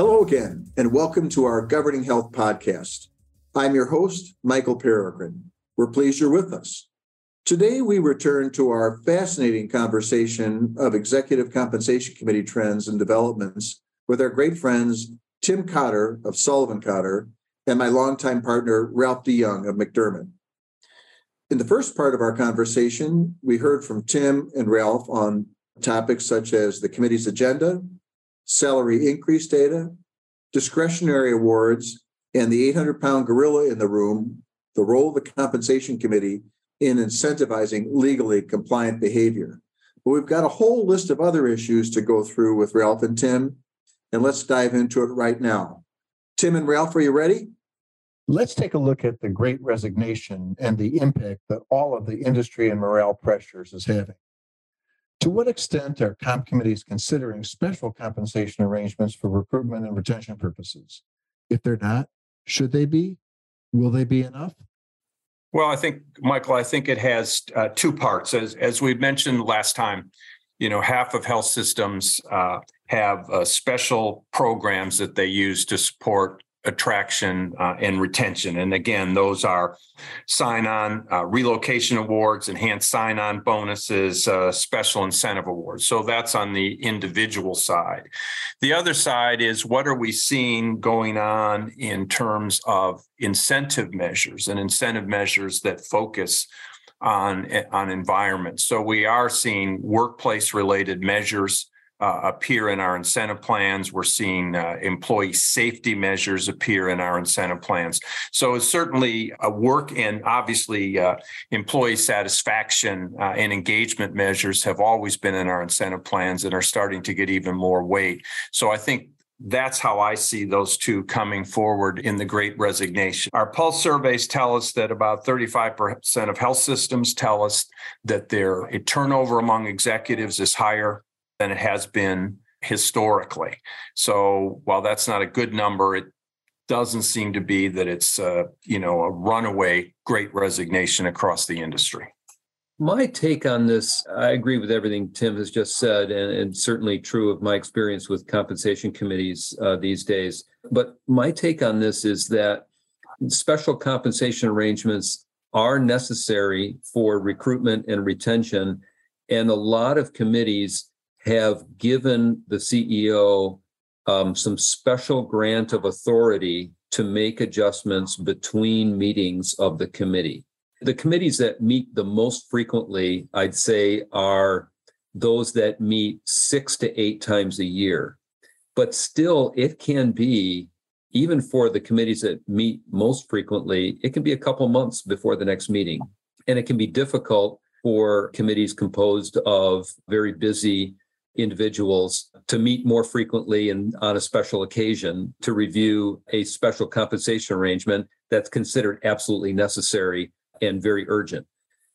Hello again, and welcome to our Governing Health podcast. I'm your host, Michael Peregrine. We're pleased you're with us. Today, we return to our fascinating conversation of Executive Compensation Committee trends and developments with our great friends, Tim Cotter of Sullivan Cotter and my longtime partner, Ralph DeYoung of McDermott. In the first part of our conversation, we heard from Tim and Ralph on topics such as the committee's agenda, salary increase data, discretionary awards, and the 800 pound gorilla in the room, the role of the compensation committee in incentivizing legally compliant behavior. But we've got a whole list of other issues to go through with Ralph and Tim, and let's dive into it right now. Tim and Ralph, are you ready? Let's take a look at the great resignation and the impact that all of the industry and morale pressures is having. To what extent are comp committees considering special compensation arrangements for recruitment and retention purposes? If they're not, should they be? Will they be enough? Well, I think, Michael, I think it has uh, two parts. As, as we mentioned last time, you know, half of health systems uh, have uh, special programs that they use to support attraction uh, and retention. And again, those are sign on uh, relocation awards, enhanced sign on bonuses, uh, special incentive awards. So that's on the individual side. The other side is what are we seeing going on in terms of incentive measures and incentive measures that focus on, on environment. So we are seeing workplace related measures uh, appear in our incentive plans. We're seeing uh, employee safety measures appear in our incentive plans. So it's certainly a work and obviously uh, employee satisfaction uh, and engagement measures have always been in our incentive plans and are starting to get even more weight. So I think that's how I see those two coming forward in the great resignation. Our pulse surveys tell us that about 35% of health systems tell us that their turnover among executives is higher than it has been historically. So while that's not a good number, it doesn't seem to be that it's uh, you know a runaway great resignation across the industry. My take on this, I agree with everything Tim has just said, and, and certainly true of my experience with compensation committees uh, these days. But my take on this is that special compensation arrangements are necessary for recruitment and retention. And a lot of committees have given the CEO um, some special grant of authority to make adjustments between meetings of the committee. The committees that meet the most frequently, I'd say, are those that meet six to eight times a year. But still, it can be, even for the committees that meet most frequently, it can be a couple months before the next meeting. And it can be difficult for committees composed of very busy individuals to meet more frequently and on a special occasion to review a special compensation arrangement that's considered absolutely necessary and very urgent.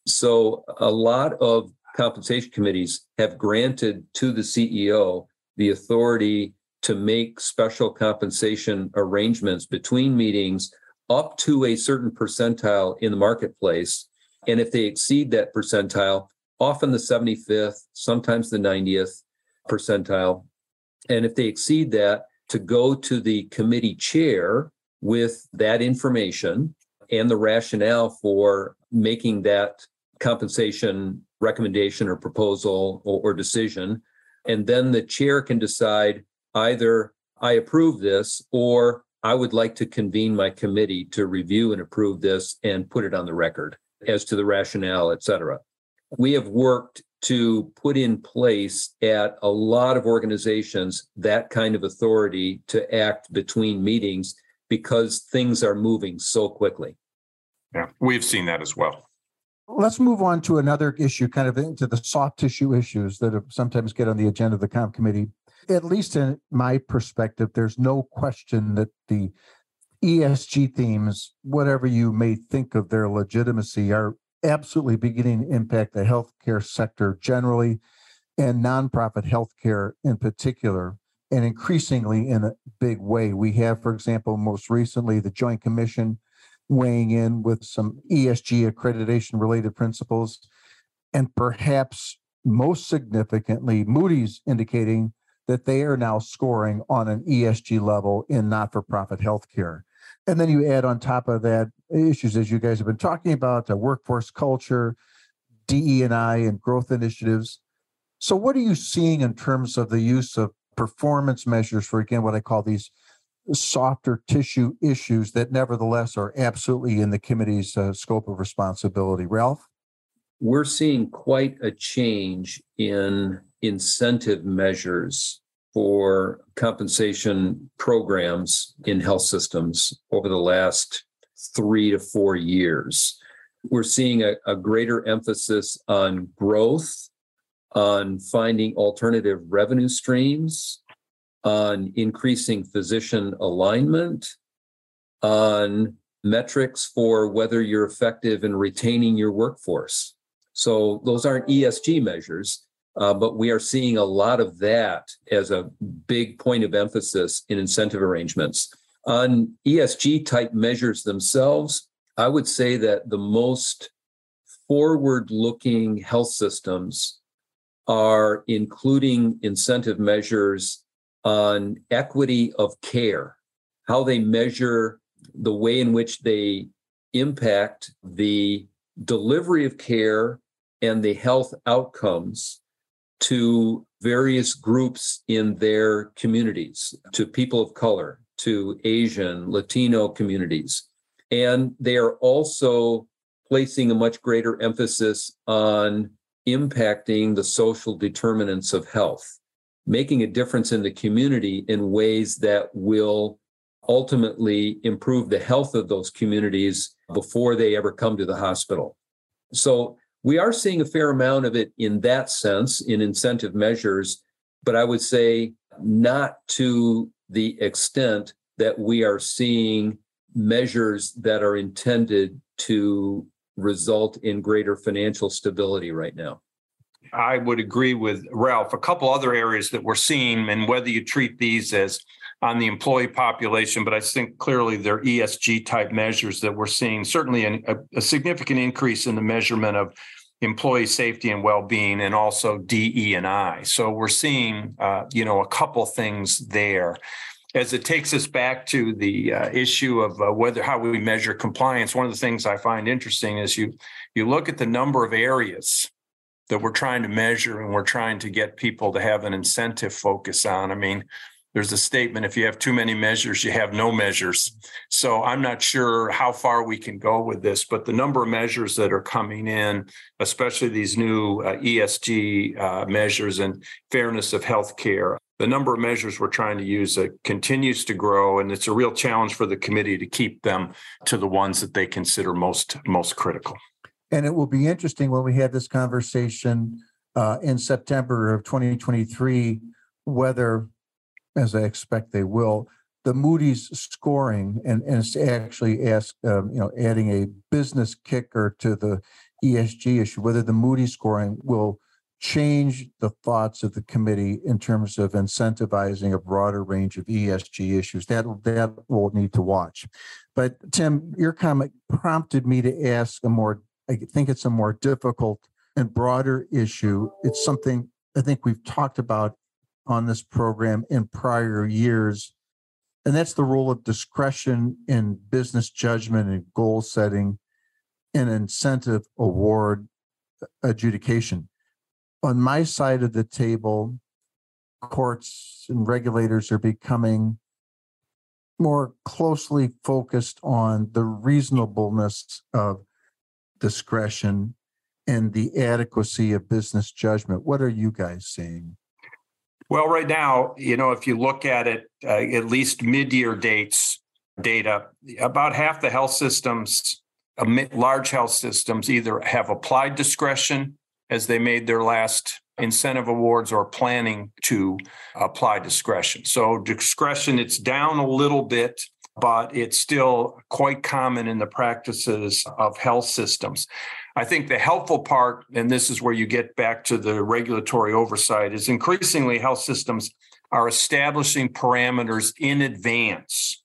So, a lot of compensation committees have granted to the CEO the authority to make special compensation arrangements between meetings up to a certain percentile in the marketplace. And if they exceed that percentile, often the 75th, sometimes the 90th, percentile. And if they exceed that, to go to the committee chair with that information and the rationale for making that compensation recommendation or proposal or, or, decision. And then the chair can decide either I approve this or I would like to convene my committee to review and approve this and put it on the record as to the rationale, et cetera. We have worked to put in place at a lot of organizations that kind of authority to act between meetings because things are moving so quickly. Yeah, we've seen that as well. Let's move on to another issue, kind of into the soft tissue issues that sometimes get on the agenda of the comp committee. At least in my perspective, there's no question that the ESG themes, whatever you may think of their legitimacy, are absolutely beginning to impact the healthcare sector generally and nonprofit healthcare in particular, and increasingly in a big way. We have, for example, most recently, the Joint Commission weighing in with some ESG accreditation related principles, and perhaps most significantly, Moody's indicating that they are now scoring on an ESG level in not for profit healthcare. And then you add on top of that issues, as you guys have been talking about, workforce culture, DE and I, and growth initiatives. So, what are you seeing in terms of the use of performance measures for, again, what I call these softer tissue issues that nevertheless are absolutely in the committee's uh, scope of responsibility? Ralph? We're seeing quite a change in incentive measures for compensation programs in health systems over the last three to four years. We're seeing a, a greater emphasis on growth, on finding alternative revenue streams, on increasing physician alignment, on metrics for whether you're effective in retaining your workforce. So those aren't ESG measures, uh, but we are seeing a lot of that as a big point of emphasis in incentive arrangements. On ESG type measures themselves, I would say that the most forward looking health systems are including incentive measures on equity of care, how they measure the way in which they impact the delivery of care and the health outcomes to various groups in their communities, to people of color, to Asian, Latino communities. And they are also placing a much greater emphasis on impacting the social determinants of health, making a difference in the community in ways that will ultimately improve the health of those communities before they ever come to the hospital. So we are seeing a fair amount of it in that sense in incentive measures, but I would say not to the extent that we are seeing measures that are intended to result in greater financial stability right now. I would agree with Ralph. A couple other areas that we're seeing, and whether you treat these as on the employee population, but I think clearly they're ESG type measures that we're seeing. Certainly, an, a, a significant increase in the measurement of employee safety and well-being, and also DE and I. So we're seeing, uh, you know, a couple things there. As it takes us back to the uh, issue of uh, whether how we measure compliance, one of the things I find interesting is you you look at the number of areas that we're trying to measure and we're trying to get people to have an incentive focus on. I mean, there's a statement if you have too many measures you have no measures. So i'm not sure how far we can go with this but the number of measures that are coming in especially these new uh, esg uh, measures and fairness of healthcare the number of measures we're trying to use uh, continues to grow and it's a real challenge for the committee to keep them to the ones that they consider most most critical. And it will be interesting when we have this conversation uh, in september of 2023 whether as I expect they will, the Moody's scoring and, and it's actually ask, um, you know, adding a business kicker to the ESG issue, whether the Moody's scoring will change the thoughts of the committee in terms of incentivizing a broader range of ESG issues. That that will need to watch. But Tim, your comment prompted me to ask a more, I think it's a more difficult and broader issue. It's something I think we've talked about on this program in prior years. And that's the role of discretion in business judgment and goal setting and incentive award adjudication. On my side of the table, courts and regulators are becoming more closely focused on the reasonableness of discretion and the adequacy of business judgment. What are you guys seeing? Well, right now, you know, if you look at it, uh, at least mid-year dates data, about half the health systems, large health systems, either have applied discretion as they made their last incentive awards or planning to apply discretion. So discretion, it's down a little bit, but it's still quite common in the practices of health systems. I think the helpful part, and this is where you get back to the regulatory oversight, is increasingly health systems are establishing parameters in advance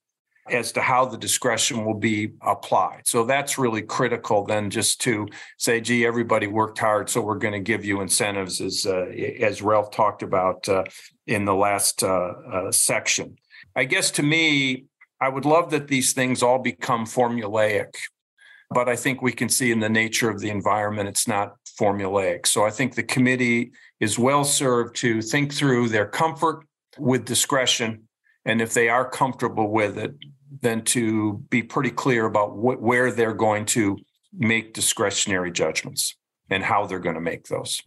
as to how the discretion will be applied. So that's really critical then just to say, gee, everybody worked hard, so we're going to give you incentives as, uh, as Ralph talked about uh, in the last uh, uh, section. I guess to me, I would love that these things all become formulaic, but I think we can see in the nature of the environment it's not formulaic. So I think the committee is well served to think through their comfort with discretion. And if they are comfortable with it, then to be pretty clear about wh- where they're going to make discretionary judgments and how they're going to make those.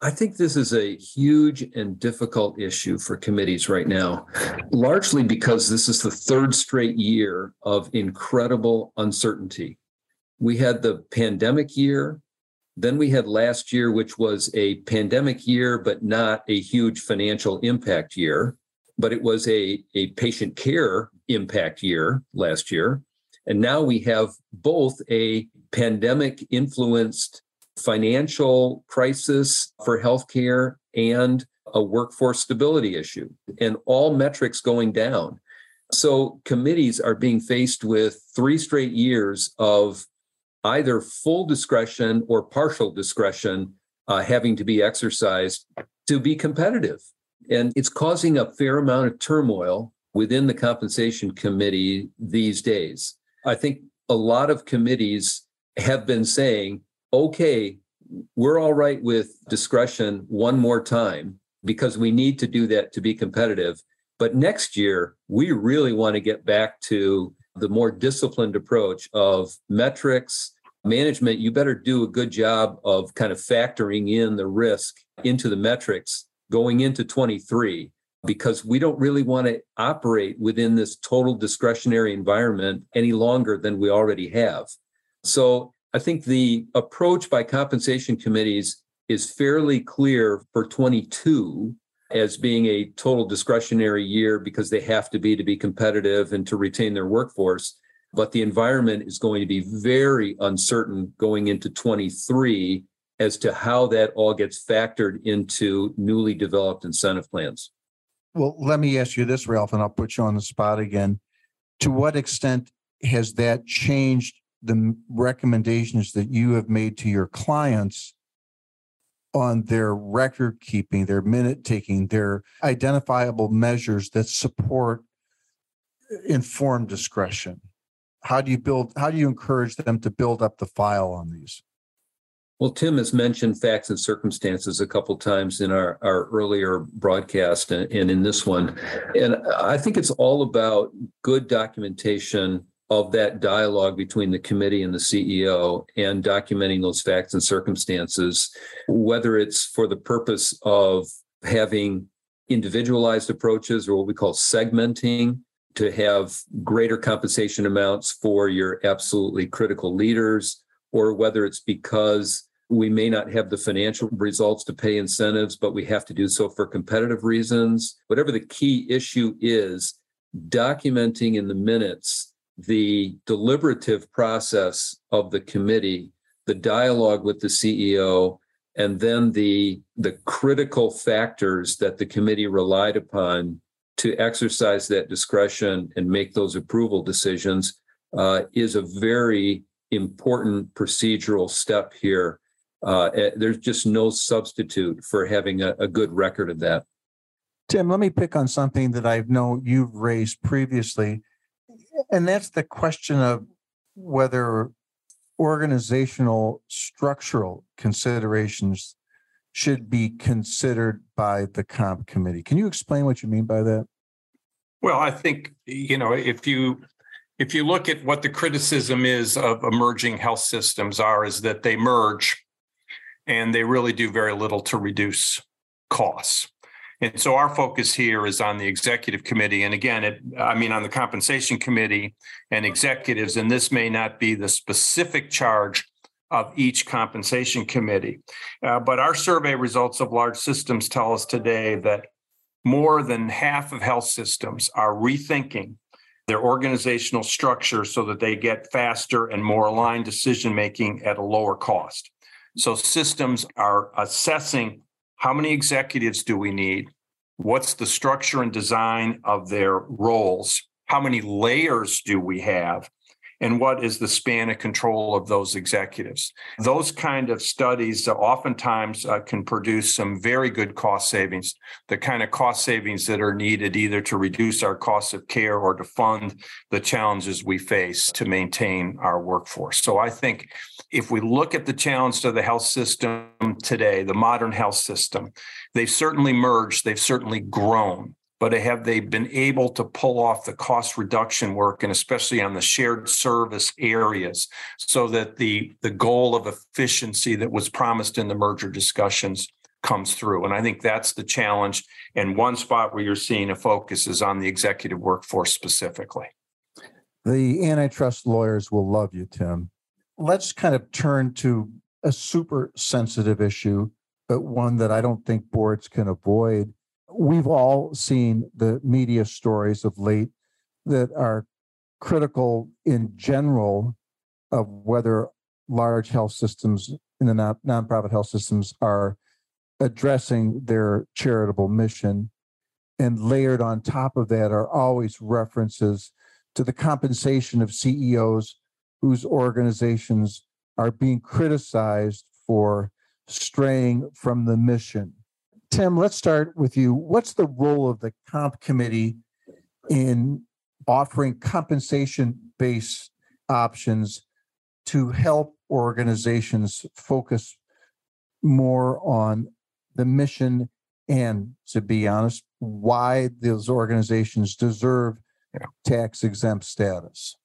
I think this is a huge and difficult issue for committees right now, largely because this is the third straight year of incredible uncertainty. We had the pandemic year, then we had last year, which was a pandemic year, but not a huge financial impact year, but it was a, a patient care impact year last year. And now we have both a pandemic influenced financial crisis for healthcare and a workforce stability issue, and all metrics going down. So committees are being faced with three straight years of either full discretion or partial discretion uh, having to be exercised to be competitive. And it's causing a fair amount of turmoil within the compensation committee these days. I think a lot of committees have been saying, okay, we're all right with discretion one more time because we need to do that to be competitive. But next year, we really want to get back to the more disciplined approach of metrics management. You better do a good job of kind of factoring in the risk into the metrics going into 23 because we don't really want to operate within this total discretionary environment any longer than we already have. So I think the approach by compensation committees is fairly clear for 22 as being a total discretionary year because they have to be to be competitive and to retain their workforce. But the environment is going to be very uncertain going into 23 as to how that all gets factored into newly developed incentive plans. Well, let me ask you this, Ralph, and I'll put you on the spot again. To what extent has that changed the recommendations that you have made to your clients on their record keeping, their minute taking, their identifiable measures that support uh, informed discretion? How do you build, how do you encourage them to build up the file on these? Well, Tim has mentioned facts and circumstances a couple times in our, our earlier broadcast and, and in this one. And I think it's all about good documentation of that dialogue between the committee and the CEO and documenting those facts and circumstances, whether it's for the purpose of having individualized approaches or what we call segmenting to have greater compensation amounts for your absolutely critical leaders, or whether it's because we may not have the financial results to pay incentives, but we have to do so for competitive reasons. Whatever the key issue is, documenting in the minutes the deliberative process of the committee, the dialogue with the CEO, and then the, the critical factors that the committee relied upon to exercise that discretion and make those approval decisions uh, is a very important procedural step here. Uh, eh, there's just no substitute for having a, a good record of that. Tim, let me pick on something that I know you've raised previously and that's the question of whether organizational structural considerations should be considered by the comp committee. Can you explain what you mean by that? Well, I think you know if you if you look at what the criticism is of emerging health systems are is that they merge and they really do very little to reduce costs. And so our focus here is on the executive committee. And again, it, I mean, on the compensation committee and executives, and this may not be the specific charge of each compensation committee. Uh, but our survey results of large systems tell us today that more than half of health systems are rethinking their organizational structure so that they get faster and more aligned decision making at a lower cost. So systems are assessing how many executives do we need? What's the structure and design of their roles? How many layers do we have? And what is the span of control of those executives. Those kind of studies oftentimes uh, can produce some very good cost savings, the kind of cost savings that are needed either to reduce our cost of care or to fund the challenges we face to maintain our workforce. So I think if we look at the challenge to the health system today, the modern health system, they've certainly merged, they've certainly grown but have they been able to pull off the cost reduction work and especially on the shared service areas so that the the goal of efficiency that was promised in the merger discussions comes through? And i think that's the challenge and one spot where you're seeing a focus is on the executive workforce specifically. The antitrust lawyers will love you tim. Let's kind of turn to a super sensitive issue but one that i don't think boards can avoid we've all seen the media stories of late that are critical in general of whether large health systems in the non- nonprofit health systems are addressing their charitable mission. And layered on top of that are always references to the compensation of CEOs whose organizations are being criticized for straying from the mission. Tim, let's start with you. What's the role of the comp committee in offering compensation based options to help organizations focus more on the mission and, to be honest, why those organizations deserve tax exempt status?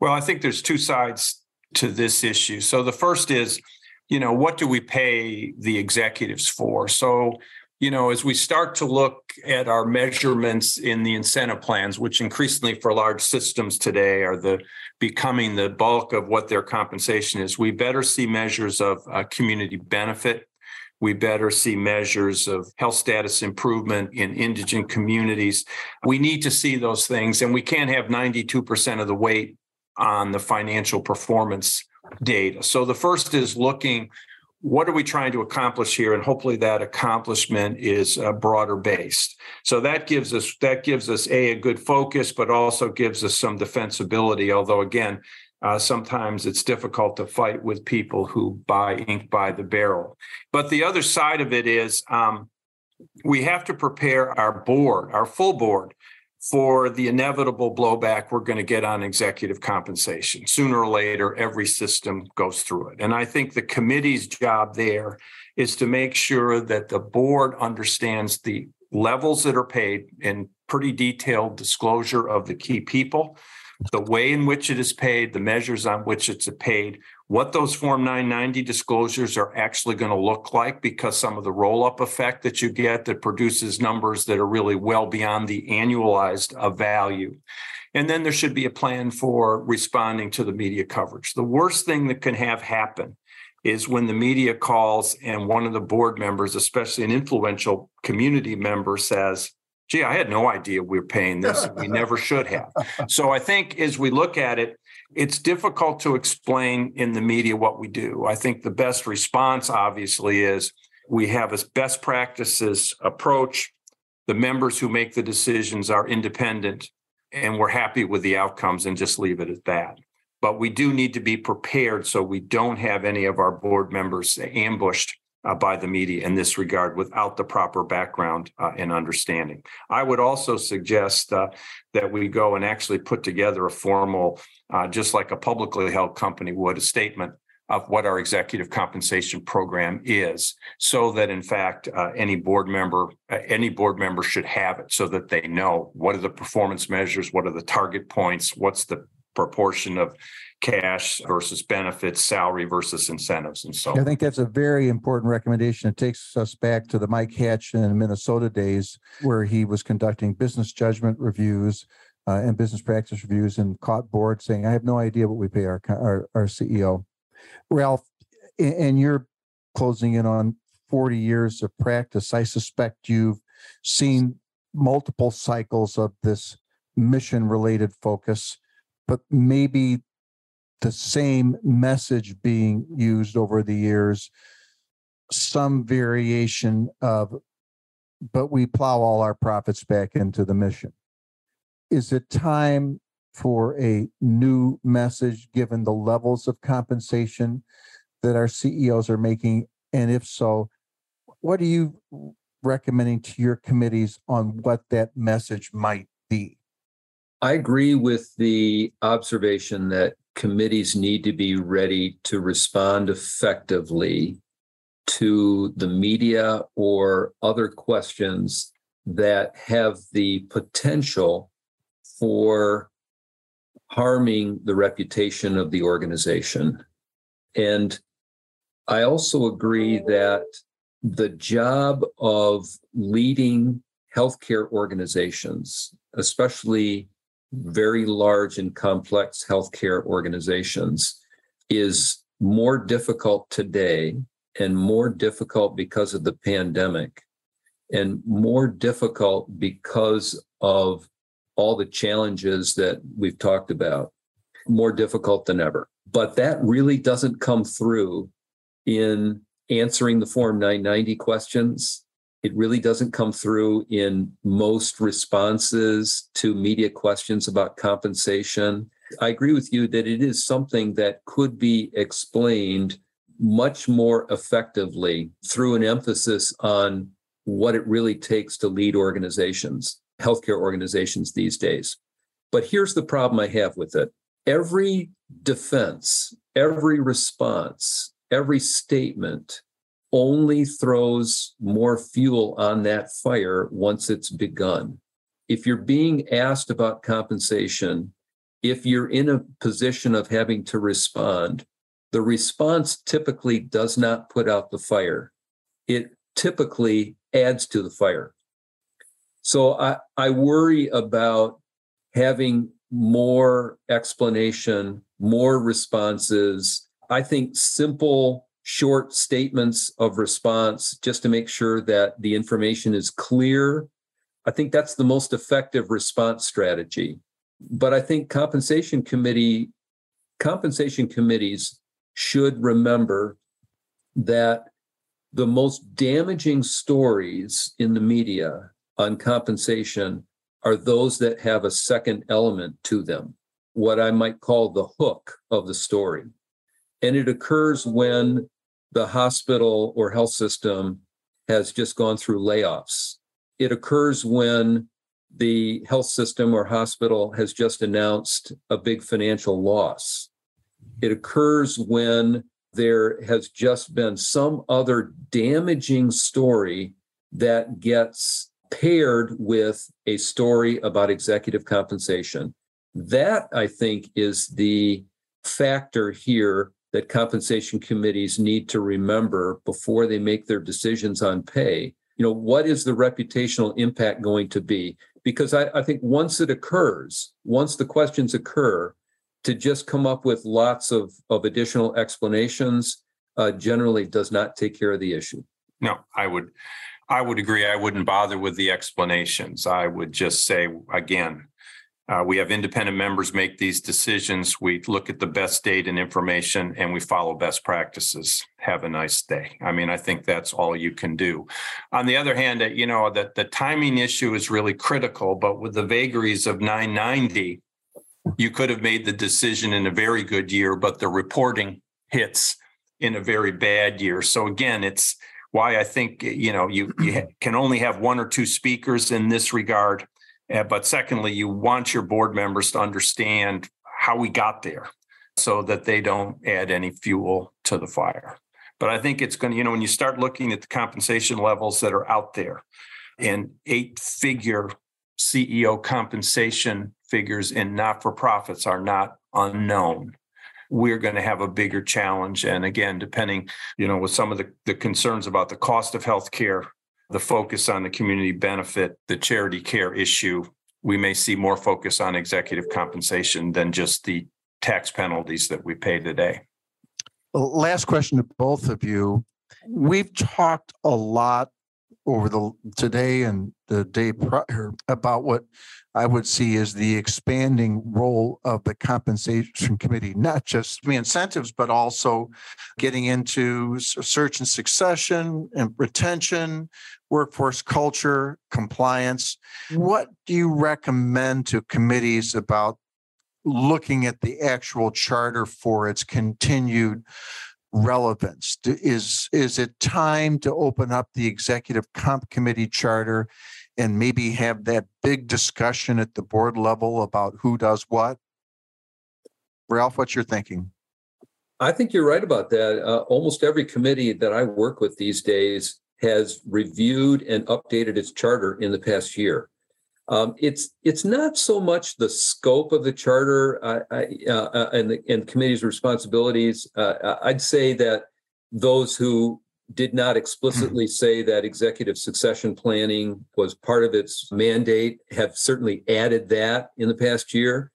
Well, I think there's two sides to this issue. So the first is, you know, what do we pay the executives for? So you know, as we start to look at our measurements in the incentive plans, which increasingly for large systems today are the becoming the bulk of what their compensation is, we better see measures of uh, community benefit. We better see measures of health status improvement in indigent communities. We need to see those things, and we can't have 92% of the weight on the financial performance data. So the first is looking what are we trying to accomplish here? And hopefully that accomplishment is uh, broader based. So that gives us that gives us a a good focus but also gives us some defensibility. Although again uh, sometimes it's difficult to fight with people who buy ink by the barrel. But the other side of it is um, we have to prepare our board our full board for the inevitable blowback we're going to get on executive compensation. Sooner or later, every system goes through it. And I think the committee's job there is to make sure that the board understands the levels that are paid in pretty detailed disclosure of the key people, the way in which it is paid, the measures on which it's paid, what those Form 990 disclosures are actually going to look like because some of the roll up effect that you get that produces numbers that are really well beyond the annualized uh, value. And then there should be a plan for responding to the media coverage. The worst thing that can have happen is when the media calls and one of the board members, especially an influential community member, says, Gee, I had no idea we were paying this. We never should have. So I think as we look at it, it's difficult to explain in the media what we do. I think the best response, obviously, is we have a best practices approach. The members who make the decisions are independent, and we're happy with the outcomes and just leave it at that. But we do need to be prepared so we don't have any of our board members ambushed uh, by the media in this regard without the proper background uh, and understanding. I would also suggest uh, that we go and actually put together a formal, uh, just like a publicly held company would, a statement of what our executive compensation program is so that in fact uh, any board member uh, any board member should have it so that they know what are the performance measures what are the target points what's the proportion of cash versus benefits, salary versus incentives, and so. I think that's a very important recommendation. It takes us back to the Mike Hatch in Minnesota days where he was conducting business judgment reviews uh, and business practice reviews and caught board saying, I have no idea what we pay our, our, our CEO. Ralph, and you're closing in on 40 years of practice. I suspect you've seen multiple cycles of this mission related focus, but maybe the same message being used over the years, some variation of, but we plow all our profits back into the mission. Is it time for a new message given the levels of compensation that our CEOs are making? And if so, what are you recommending to your committees on what that message might be? I agree with the observation that committees need to be ready to respond effectively to the media or other questions that have the potential for harming the reputation of the organization. And I also agree that the job of leading healthcare organizations, especially very large and complex healthcare organizations, is more difficult today and more difficult because of the pandemic and more difficult because of all the challenges that we've talked about, more difficult than ever. But that really doesn't come through in answering the Form 990 questions. It really doesn't come through in most responses to media questions about compensation. I agree with you that it is something that could be explained much more effectively through an emphasis on what it really takes to lead organizations, healthcare organizations these days. But here's the problem I have with it every defense, every response, every statement only throws more fuel on that fire once it's begun. If you're being asked about compensation, if you're in a position of having to respond, the response typically does not put out the fire. It typically adds to the fire. So I, I worry about having more explanation, more responses. I think simple, short statements of response just to make sure that the information is clear. I think that's the most effective response strategy. But I think compensation committee compensation committees should remember that the most damaging stories in the media on compensation are those that have a second element to them, what I might call the hook of the story. And it occurs when the hospital or health system has just gone through layoffs. It occurs when the health system or hospital has just announced a big financial loss. It occurs when there has just been some other damaging story that gets paired with a story about executive compensation. That, I think, is the factor here that compensation committees need to remember before they make their decisions on pay. You know, what is the reputational impact going to be? Because I, I think once it occurs, once the questions occur, to just come up with lots of, of additional explanations uh, generally does not take care of the issue. No, I would, I would agree. I wouldn't bother with the explanations. I would just say again, uh, we have independent members make these decisions. We look at the best data and information, and we follow best practices. Have a nice day. I mean, I think that's all you can do. On the other hand, uh, you know that the timing issue is really critical. But with the vagaries of 990, you could have made the decision in a very good year, but the reporting hits in a very bad year. So again, it's why I think you know you you can only have one or two speakers in this regard. Uh, but secondly, you want your board members to understand how we got there, so that they don't add any fuel to the fire. But I think it's going to you know when you start looking at the compensation levels that are out there, and eight-figure CEO compensation figures in not for profits are not unknown we're going to have a bigger challenge and again depending you know with some of the, the concerns about the cost of health care the focus on the community benefit the charity care issue we may see more focus on executive compensation than just the tax penalties that we pay today. Last question to both of you. We've talked a lot over the today and the day prior about what I would see as the expanding role of the compensation committee, not just the incentives, but also getting into search and succession and retention, workforce culture, compliance. What do you recommend to committees about looking at the actual charter for its continued relevance? Is is it time to open up the executive comp committee charter and maybe have that big discussion at the board level about who does what? Ralph, what's your thinking? I think you're right about that. Uh, almost every committee that I work with these days has reviewed and updated its charter in the past year. Um, it's it's not so much the scope of the charter uh, uh, and the and committee's responsibilities. Uh, I'd say that those who did not explicitly say that executive succession planning was part of its mandate have certainly added that in the past year.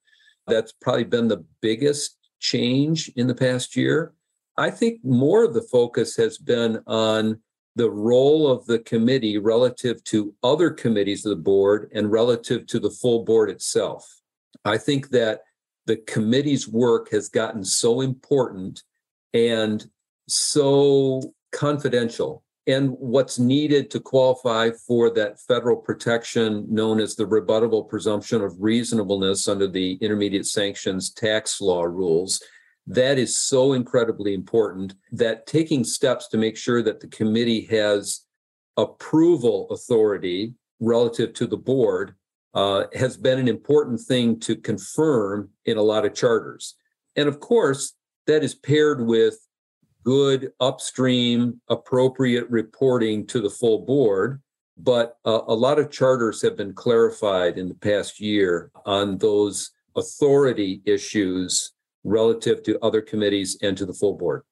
That's probably been the biggest change in the past year. I think more of the focus has been on the role of the committee relative to other committees of the board and relative to the full board itself. I think that the committee's work has gotten so important and so confidential. And what's needed to qualify for that federal protection known as the rebuttable presumption of reasonableness under the intermediate sanctions tax law rules that is so incredibly important that taking steps to make sure that the committee has approval authority relative to the board uh, has been an important thing to confirm in a lot of charters. And of course, that is paired with good upstream appropriate reporting to the full board. But uh, a lot of charters have been clarified in the past year on those authority issues relative to other committees and to the full board?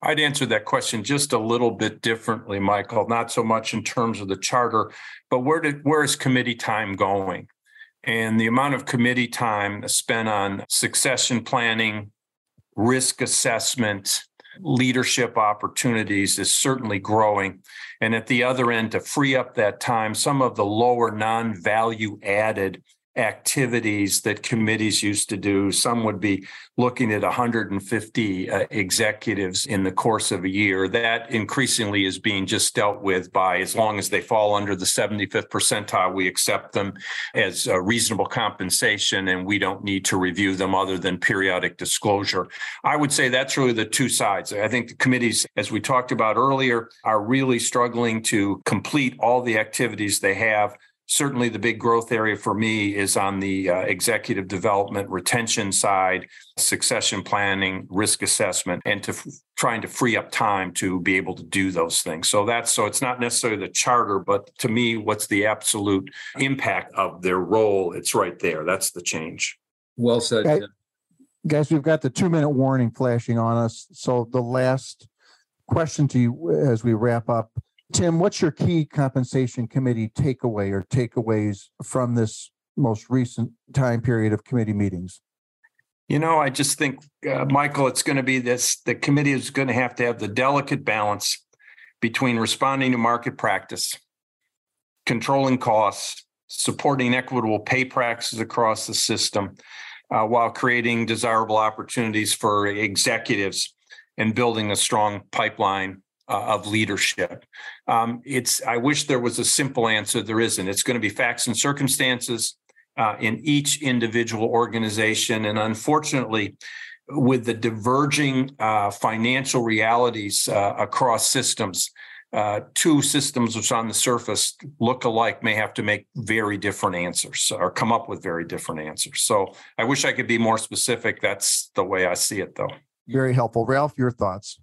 I'd answer that question just a little bit differently, Michael, not so much in terms of the charter, but where did where is committee time going? And the amount of committee time spent on succession planning, risk assessment, leadership opportunities is certainly growing. And at the other end, to free up that time, some of the lower non value added activities that committees used to do. Some would be looking at 150 uh, executives in the course of a year. That increasingly is being just dealt with by as long as they fall under the 75th percentile, we accept them as reasonable compensation and we don't need to review them other than periodic disclosure. I would say that's really the two sides. I think the committees, as we talked about earlier, are really struggling to complete all the activities they have certainly the big growth area for me is on the uh, executive development retention side succession planning risk assessment and to f- trying to free up time to be able to do those things. So that's so it's not necessarily the charter but to me what's the absolute impact of their role it's right there. That's the change. Well said guys, guys we've got the two minute warning flashing on us. So the last question to you as we wrap up Tim, what's your key compensation committee takeaway or takeaways from this most recent time period of committee meetings? You know, I just think, uh, Michael, it's going to be this the committee is going to have to have the delicate balance between responding to market practice, controlling costs, supporting equitable pay practices across the system, uh, while creating desirable opportunities for executives and building a strong pipeline uh, of leadership. Um, it's I wish there was a simple answer. There isn't. It's going to be facts and circumstances uh, in each individual organization, and unfortunately, with the diverging uh, financial realities uh, across systems. Uh, two systems which on the surface look alike may have to make very different answers or come up with very different answers. So I wish I could be more specific. That's the way I see it, though. Very helpful. Ralph, your thoughts?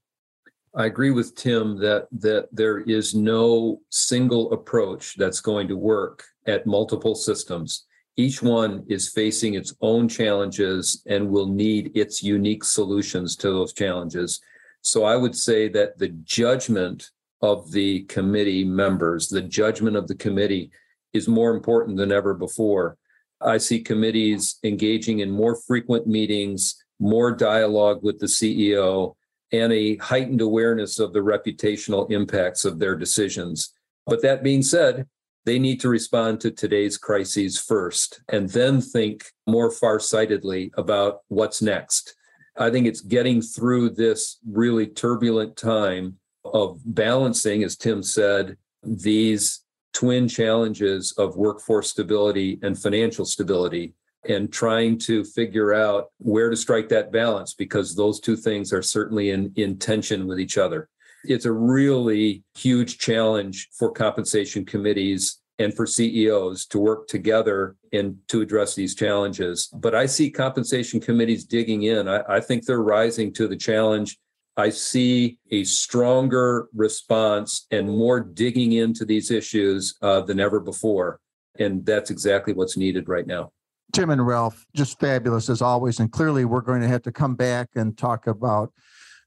I agree with Tim that that there is no single approach that's going to work at multiple systems. Each one is facing its own challenges and will need its unique solutions to those challenges. So I would say that the judgment of the committee members, the judgment of the committee is more important than ever before. I see committees engaging in more frequent meetings, more dialogue with the CEO, and a heightened awareness of the reputational impacts of their decisions. But that being said, they need to respond to today's crises first and then think more farsightedly about what's next. I think it's getting through this really turbulent time of balancing, as Tim said, these twin challenges of workforce stability and financial stability. And trying to figure out where to strike that balance because those two things are certainly in, in tension with each other. It's a really huge challenge for compensation committees and for CEOs to work together and to address these challenges. But I see compensation committees digging in. I, I think they're rising to the challenge. I see a stronger response and more digging into these issues uh, than ever before. And that's exactly what's needed right now. Tim and Ralph, just fabulous as always. And clearly, we're going to have to come back and talk about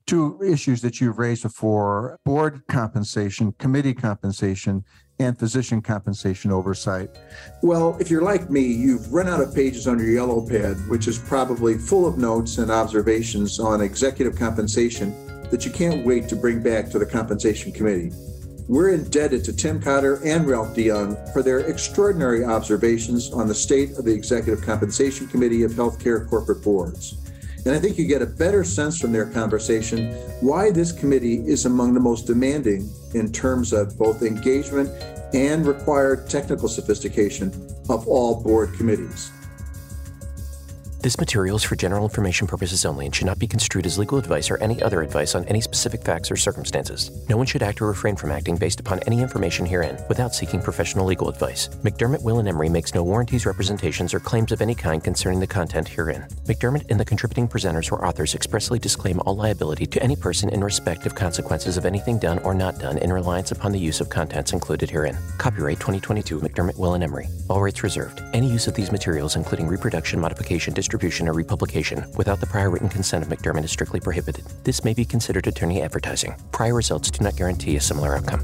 two issues that you've raised before board compensation, committee compensation, and physician compensation oversight. Well, if you're like me, you've run out of pages on your yellow pad, which is probably full of notes and observations on executive compensation that you can't wait to bring back to the compensation committee. We're indebted to Tim Cotter and Ralph DeJong for their extraordinary observations on the state of the Executive Compensation Committee of Healthcare Corporate Boards. And I think you get a better sense from their conversation why this committee is among the most demanding in terms of both engagement and required technical sophistication of all board committees. This material is for general information purposes only and should not be construed as legal advice or any other advice on any specific facts or circumstances. No one should act or refrain from acting based upon any information herein without seeking professional legal advice. McDermott, Will, and Emery makes no warranties, representations, or claims of any kind concerning the content herein. McDermott and the contributing presenters or authors expressly disclaim all liability to any person in respect of consequences of anything done or not done in reliance upon the use of contents included herein. Copyright 2022 McDermott, Will, and Emery. All rights reserved. Any use of these materials, including reproduction, modification, distribution, or republication without the prior written consent of McDermott is strictly prohibited. This may be considered attorney advertising. Prior results do not guarantee a similar outcome.